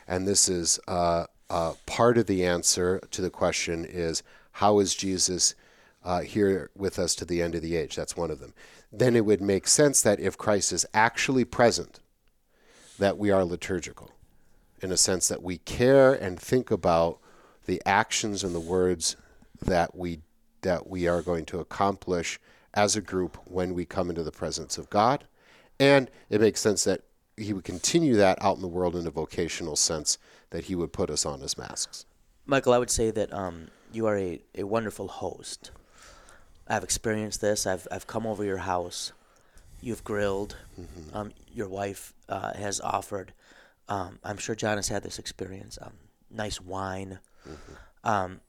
And this is uh, uh, part of the answer to the question is how is Jesus uh, here with us to the end of the age? That's one of them. Then it would make sense that if Christ is actually present, that we are liturgical, in a sense that we care and think about the actions and the words that we that we are going to accomplish as a group when we come into the presence of God. And it makes sense that he would continue that out in the world in a vocational sense that he would put us on as masks. Michael, I would say that um, you are a, a wonderful host. I've experienced this. I've I've come over your house. You've grilled. Mm-hmm. Um, your wife uh, has offered. Um, I'm sure John has had this experience. Um, nice wine. Mm-hmm. Um,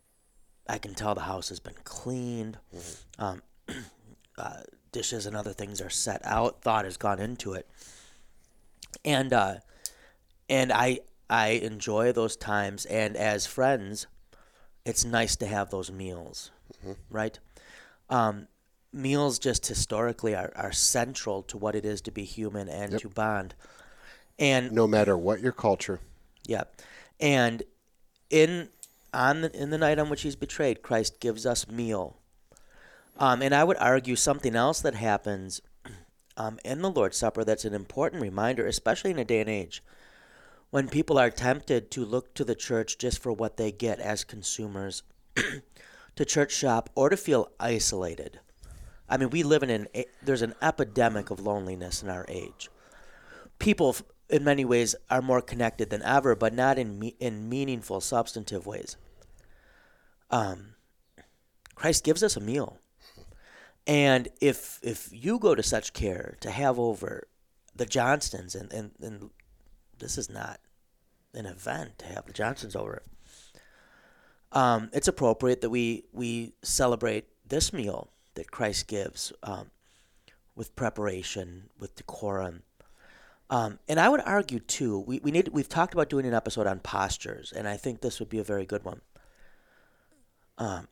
I can tell the house has been cleaned. Mm-hmm. Um, uh, dishes and other things are set out. Thought has gone into it and uh, and I I enjoy those times. And as friends, it's nice to have those meals, mm-hmm. right? Um, meals just historically are, are central to what it is to be human and yep. to bond. And no matter what your culture. Yeah. And in on the, in the night on which he's betrayed, Christ gives us meal. Um, and I would argue something else that happens um, in the Lord's Supper that's an important reminder, especially in a day and age when people are tempted to look to the church just for what they get as consumers, to church shop, or to feel isolated. I mean, we live in an there's an epidemic of loneliness in our age. People, in many ways, are more connected than ever, but not in me, in meaningful, substantive ways. Um, Christ gives us a meal. And if if you go to such care to have over the Johnstons, and, and, and this is not an event to have the Johnstons over, um, it's appropriate that we we celebrate this meal that Christ gives um, with preparation, with decorum. Um, and I would argue too, we, we need we've talked about doing an episode on postures, and I think this would be a very good one. Um,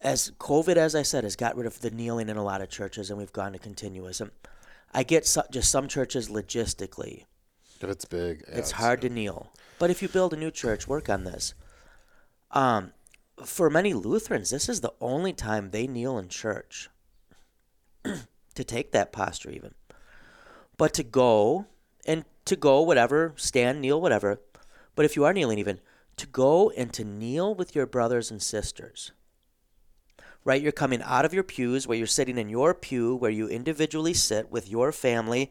as COVID, as I said, has got rid of the kneeling in a lot of churches, and we've gone to continuism. I get so, just some churches logistically. If it's big, yeah, it's, hard to kneel. But if you build a new church, work on this. Um, for many Lutherans, this is the only time they kneel in church to take that posture, even. But to go and to go, whatever, stand, kneel, whatever. But if you are kneeling, even to go and to kneel with your brothers and sisters. Right? You're coming out of your pews where you're sitting in your pew where you individually sit with your family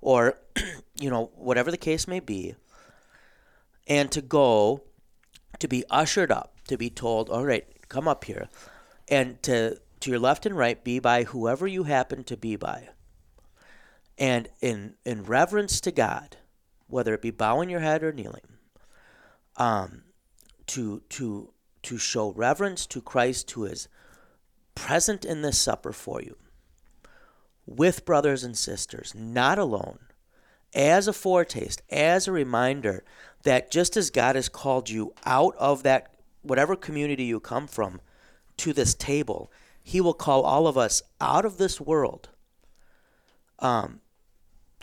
or, you know, whatever the case may be. And to go to be ushered up, to be told, all right, come up here. And to, to your left and right, be by whoever you happen to be by. And in, in reverence to God, whether it be bowing your head or kneeling, um, to, to, to show reverence to Christ who is present in this supper for you, with brothers and sisters, not alone, as a foretaste, as a reminder that just as God has called you out of that, whatever community you come from, to this table, He will call all of us out of this world um,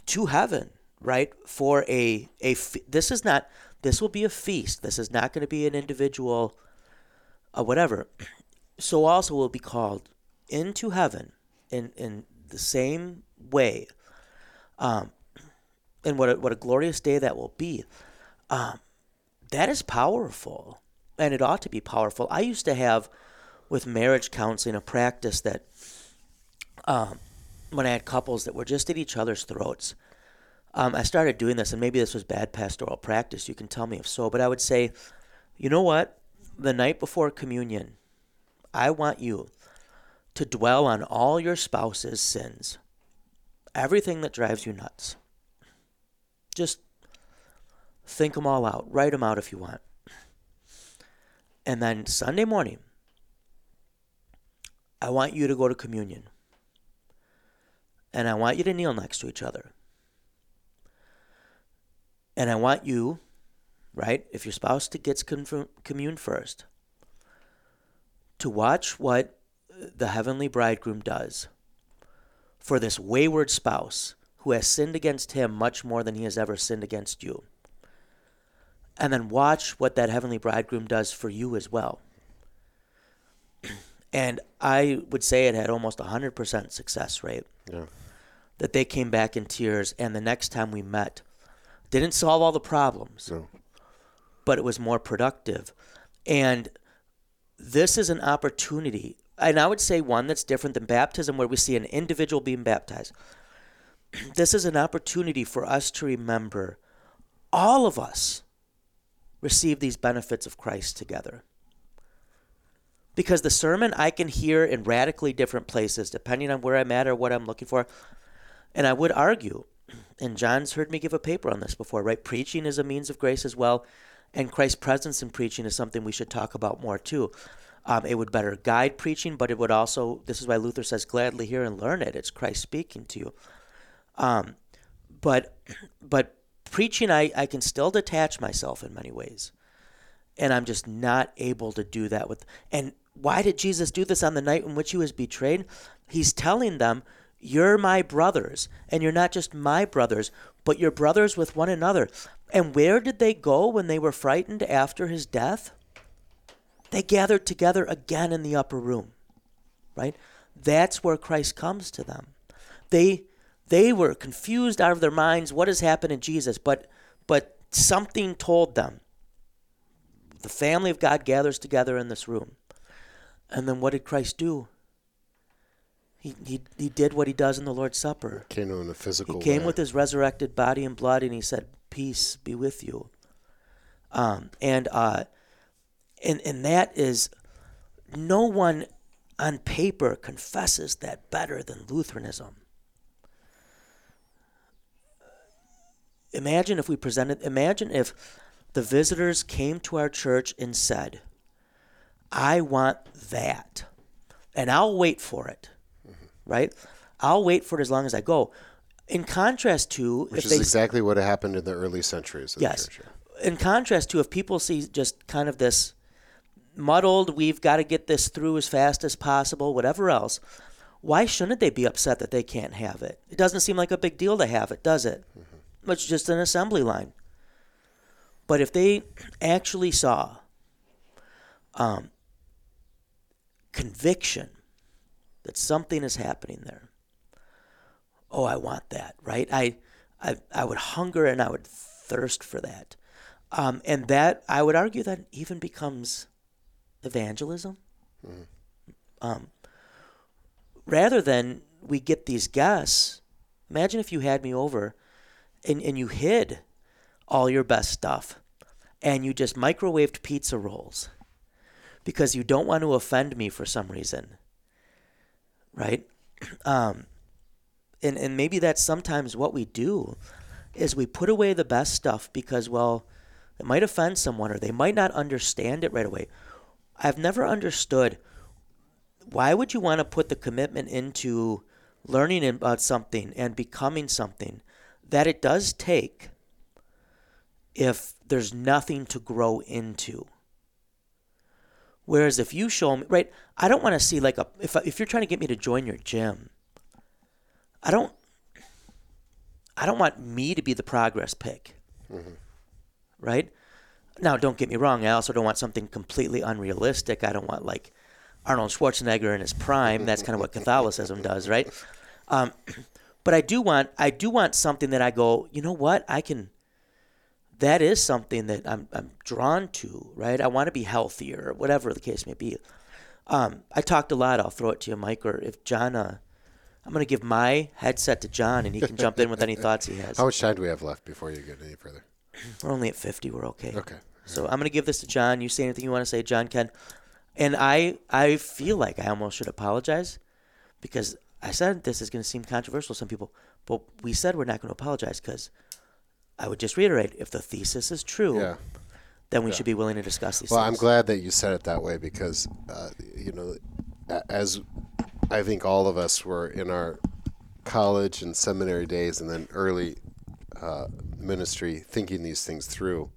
to heaven, right? For a, a, this is not, this will be a feast. This is not going to be an individual, uh, whatever. So also will be called into heaven in, in the same way. Um, and what a, what a glorious day that will be. Um, that is powerful, and it ought to be powerful. I used to have, with marriage counseling, a practice that um, when I had couples that were just at each other's throats, um, I started doing this, and maybe this was bad pastoral practice. You can tell me if so, but I would say, you know what? The night before communion, I want you to dwell on all your spouse's sins, everything that drives you nuts. Just think them all out, write them out if you want. And then Sunday morning, I want you to go to communion. And I want you to kneel next to each other. And I want you, right, if your spouse gets commune first, to watch what the heavenly bridegroom does for this wayward spouse who has sinned against him much more than he has ever sinned against you. And then watch what that heavenly bridegroom does for you as well. And I would say it had almost a 100% success rate. Yeah. That they came back in tears, and the next time we met, didn't solve all the problems, no. but it was more productive. And this is an opportunity, and I would say one that's different than baptism, where we see an individual being baptized. this is an opportunity for us to remember all of us receive these benefits of Christ together. Because the sermon I can hear in radically different places, depending on where I'm at or what I'm looking for. And I would argue, and John's heard me give a paper on this before, right? Preaching is a means of grace as well. And Christ's presence in preaching is something we should talk about more too. Um, it would better guide preaching, but it would also, this is why Luther says, gladly hear and learn it. It's Christ speaking to you. Um, but but preaching, I, I can still detach myself in many ways. And I'm just not able to do that with. And why did Jesus do this on the night in which he was betrayed? He's telling them, You're my brothers. And you're not just my brothers, but you're brothers with one another. And where did they go when they were frightened after his death? They gathered together again in the upper room, right? That's where Christ comes to them. They they were confused out of their minds what has happened to Jesus, but but something told them. The family of God gathers together in this room. And then what did Christ do? He, he, he did what he does in the Lord's Supper. He Came in a physical He came way. with his resurrected body and blood and he said, Peace be with you. Um, and, uh, and, and that is, no one on paper confesses that better than Lutheranism. Imagine if we presented, imagine if the visitors came to our church and said, I want that. And I'll wait for it. Mm-hmm. Right? I'll wait for it as long as I go. In contrast to Which is they, exactly what happened in the early centuries of yes. the church. In contrast to if people see just kind of this muddled, we've got to get this through as fast as possible, whatever else, why shouldn't they be upset that they can't have it? It doesn't seem like a big deal to have it, does it? Mm-hmm. It's just an assembly line. But if they actually saw um, conviction that something is happening there. Oh, I want that, right? I, I, I would hunger and I would thirst for that. Um, and that, I would argue, that even becomes evangelism. Mm-hmm. Um, rather than we get these guests, imagine if you had me over and, and you hid all your best stuff and you just microwaved pizza rolls because you don't want to offend me for some reason. Right? Um, and, and maybe that's sometimes what we do is we put away the best stuff because, well, it might offend someone or they might not understand it right away. I've never understood why would you want to put the commitment into learning about something and becoming something that it does take if there's nothing to grow into. Whereas if you show me, right, I don't want to see like a, if, if you're trying to get me to join your gym, I don't, I don't want me to be the progress pick. Mm-hmm. Right? Now, don't get me wrong. I also don't want something completely unrealistic. I don't want like Arnold Schwarzenegger in his prime. That's kind of what Catholicism does, right? Um, but I do want, I do want something that I go, you know what? I can, that is something that I'm, I'm drawn to, right? I want to be healthier, whatever the case may be. Um, I talked a lot. I'll throw it to you, Mike, or if John, uh, I'm going to give my headset to John, and he can jump in with any thoughts he has. How much time do we have left before you get any further? We're only at 50. We're okay. Okay. So I'm going to give this to John. You say anything you want to say, John Ken. And I, I feel like I almost should apologize because I said this is going to seem controversial to some people, but we said we're not going to apologize because – I would just reiterate if the thesis is true, yeah. then we yeah. should be willing to discuss these things. well, things. I'm glad that you said it that way because, uh, you know, as I think all of us were in our college and seminary days and then early uh, ministry thinking these things through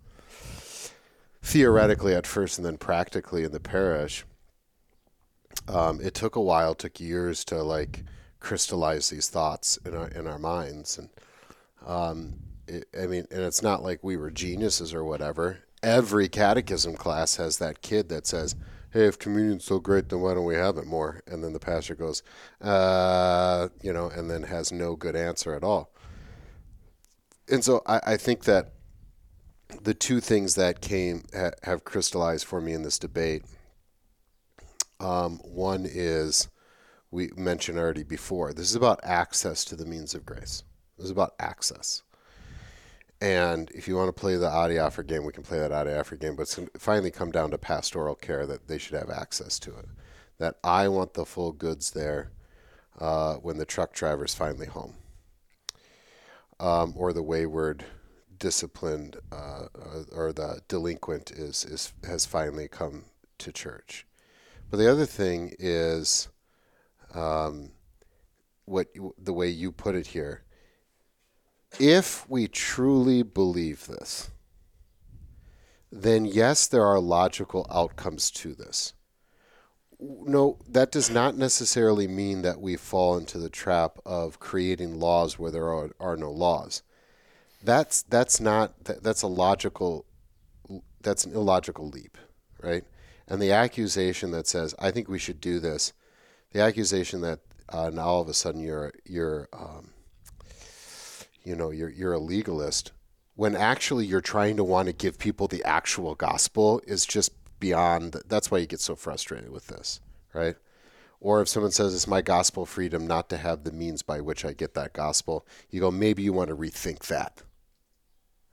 theoretically at first and then practically in the parish. Um, it took a while, took years to like crystallize these thoughts in our in our minds, and um, it, I mean, and it's not like we were geniuses or whatever. Every catechism class has that kid that says, "Hey, if communion's so great, then why don't we have it more?" And then the pastor goes, uh, you know, and then has no good answer at all. And so I, I think that the two things that came ha, have crystallized for me in this debate. Um, one is we mentioned already before. This is about access to the means of grace. This is about access. And if you want to play the Adiaphora game, we can play that Adiaphora game. But it's finally come down to pastoral care that they should have access to it. That I want the full goods there uh, when the truck driver's finally home. Um, or the wayward, disciplined, uh, or the delinquent is, is has finally come to church. But the other thing is, um, what the way you put it here if we truly believe this, then yes, there are logical outcomes to this. No, that does not necessarily mean that we fall into the trap of creating laws where there are, are no laws. That's that's not that, that's a logical that's an illogical leap, right? And the accusation that says I think we should do this, the accusation that uh, now all of a sudden you're you're um, you know you're you're a legalist when actually you're trying to want to give people the actual gospel is just beyond that's why you get so frustrated with this right? Or if someone says it's my gospel freedom not to have the means by which i get that gospel you go maybe you want to rethink that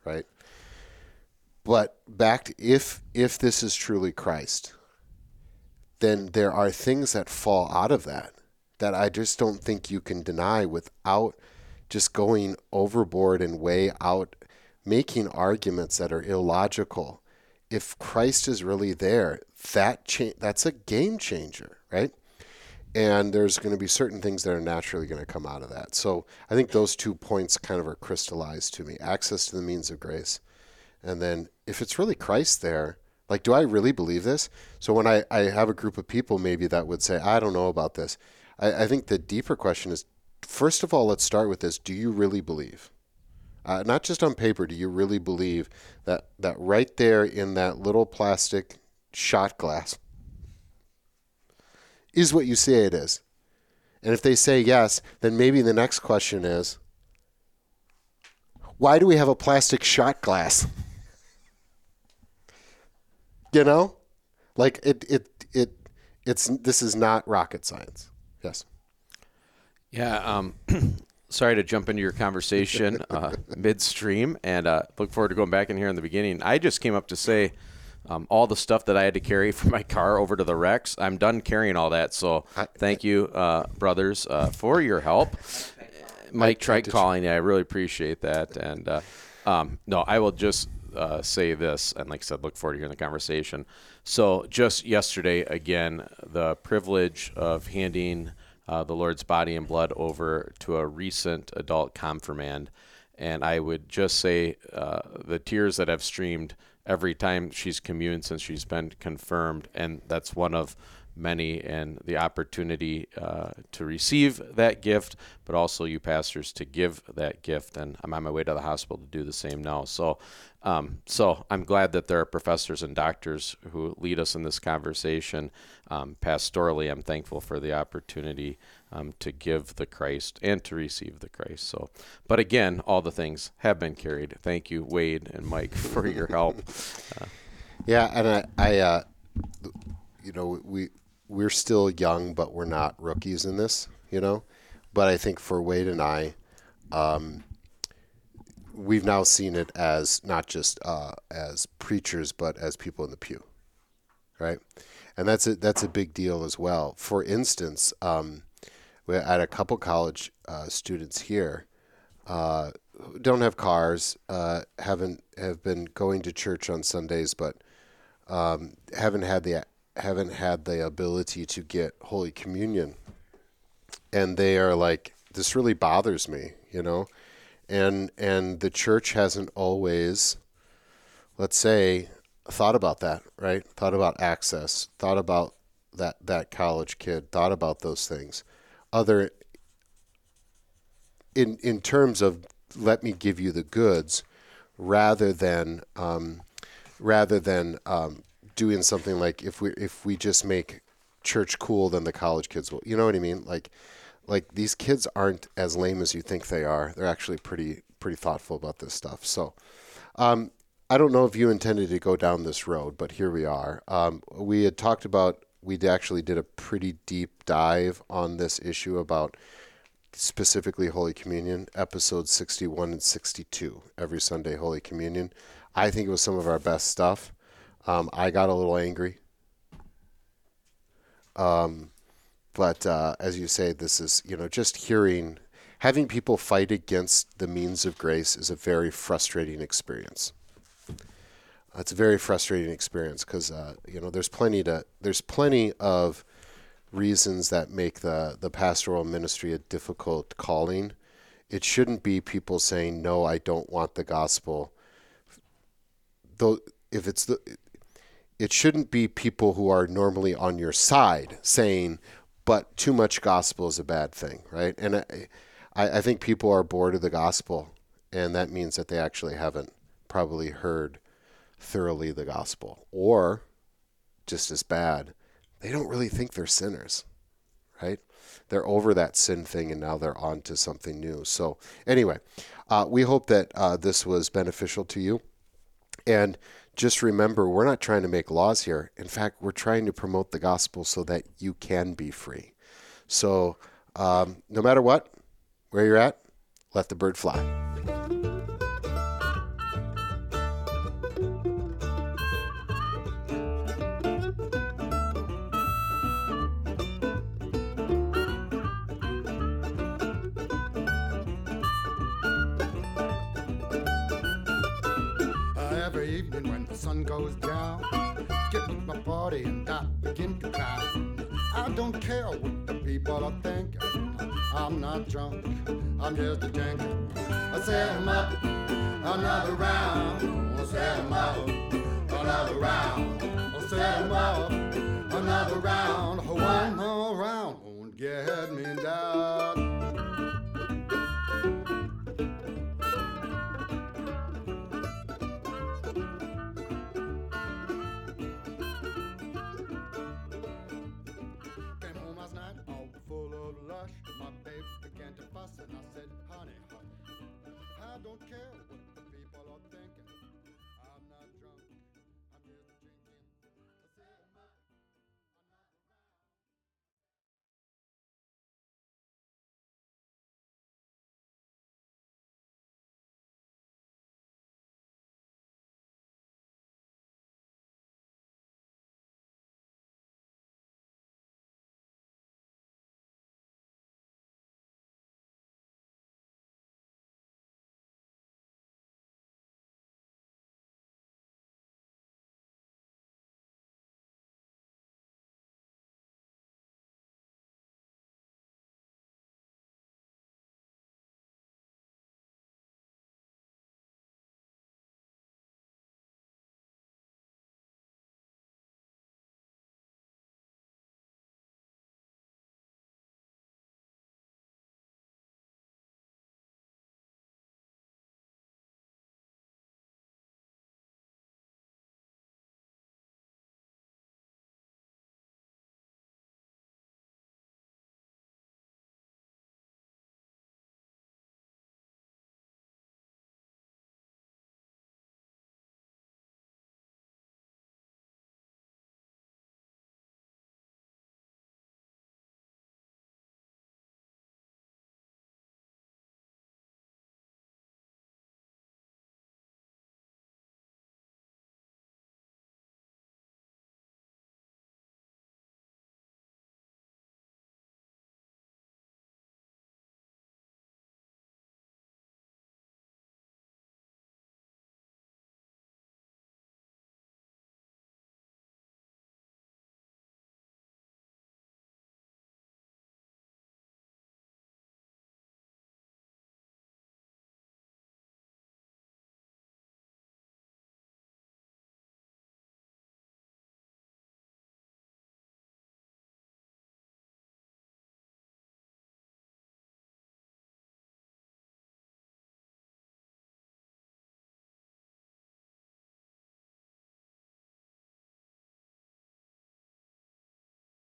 right? But back to if if this is truly christ then there are things that fall out of that that i just don't think you can deny without just going overboard and way out, making arguments that are illogical. If Christ is really there, that cha- that's a game changer, right? And there's going to be certain things that are naturally going to come out of that. So I think those two points kind of are crystallized to me access to the means of grace. And then if it's really Christ there, like, do I really believe this? So when I, I have a group of people maybe that would say, I don't know about this, I, I think the deeper question is, first of all, let's start with this. Do you really believe? Uh, not just on paper, do you really believe that, that right there in that little plastic shot glass is what you say it is. And if they say yes, then maybe the next question is why do we have a plastic shot glass? You know? Like it it it it's this is not rocket science. Yes. Yeah, um sorry to jump into your conversation uh, midstream and uh, look forward to going back in here in the beginning. I just came up to say um, all the stuff that I had to carry from my car over to the Rex. I'm done carrying all that. So thank you, uh, brothers, uh, for your help. Mike tried calling. Yeah, I really appreciate that. And uh, um, no, I will just uh, say this, and like I said, look forward to hearing the conversation. So just yesterday, again, the privilege of handing uh, the Lord's body and blood over to a recent adult confirmand. And I would just say uh, the tears that have streamed every time she's communed since she's been confirmed, and that's one of many, and the opportunity uh, to receive that gift, but also you pastors to give that gift. And I'm on my way to the hospital to do the same now. So, um, so I'm glad that there are professors and doctors who lead us in this conversation. Um, pastorally, I'm thankful for the opportunity um, to give the Christ and to receive the Christ. So, but again, all the things have been carried. Thank you, Wade and Mike, for your help. Uh, yeah, and I, I uh, you know, we we're still young, but we're not rookies in this, you know. But I think for Wade and I, um, we've now seen it as not just uh, as preachers, but as people in the pew, right? And that's a that's a big deal as well. For instance, um, we had a couple college uh, students here. Uh, don't have cars, uh, haven't have been going to church on Sundays, but um, haven't had the haven't had the ability to get Holy Communion, and they are like, this really bothers me, you know, and and the church hasn't always, let's say, thought about that, right? Thought about access, thought about that that college kid, thought about those things, other. In in terms of let me give you the goods, rather than um, rather than um, doing something like if we if we just make church cool, then the college kids will. You know what I mean? Like like these kids aren't as lame as you think they are. They're actually pretty pretty thoughtful about this stuff. So. Um, I don't know if you intended to go down this road, but here we are. Um, we had talked about, we actually did a pretty deep dive on this issue about specifically Holy Communion, episodes 61 and 62, every Sunday Holy Communion. I think it was some of our best stuff. Um, I got a little angry. Um, but uh, as you say, this is, you know, just hearing, having people fight against the means of grace is a very frustrating experience. It's a very frustrating experience because, uh, you know, there's plenty to, there's plenty of reasons that make the, the pastoral ministry a difficult calling. It shouldn't be people saying, no, I don't want the gospel. Though, if it's the, it shouldn't be people who are normally on your side saying, but too much gospel is a bad thing, right? And I, I think people are bored of the gospel, and that means that they actually haven't probably heard thoroughly the gospel. Or, just as bad, they don't really think they're sinners, right? They're over that sin thing and now they're on to something new. So, anyway, uh, we hope that uh, this was beneficial to you. And just remember, we're not trying to make laws here. In fact, we're trying to promote the gospel so that you can be free. So, um, no matter what, where you're at, let the bird fly. I don't care what the people are thinking. I'm not drunk, I'm just a drinker. I set him up another round. I set him up another round. I set him up another round. One more round won't get me down. I don't care.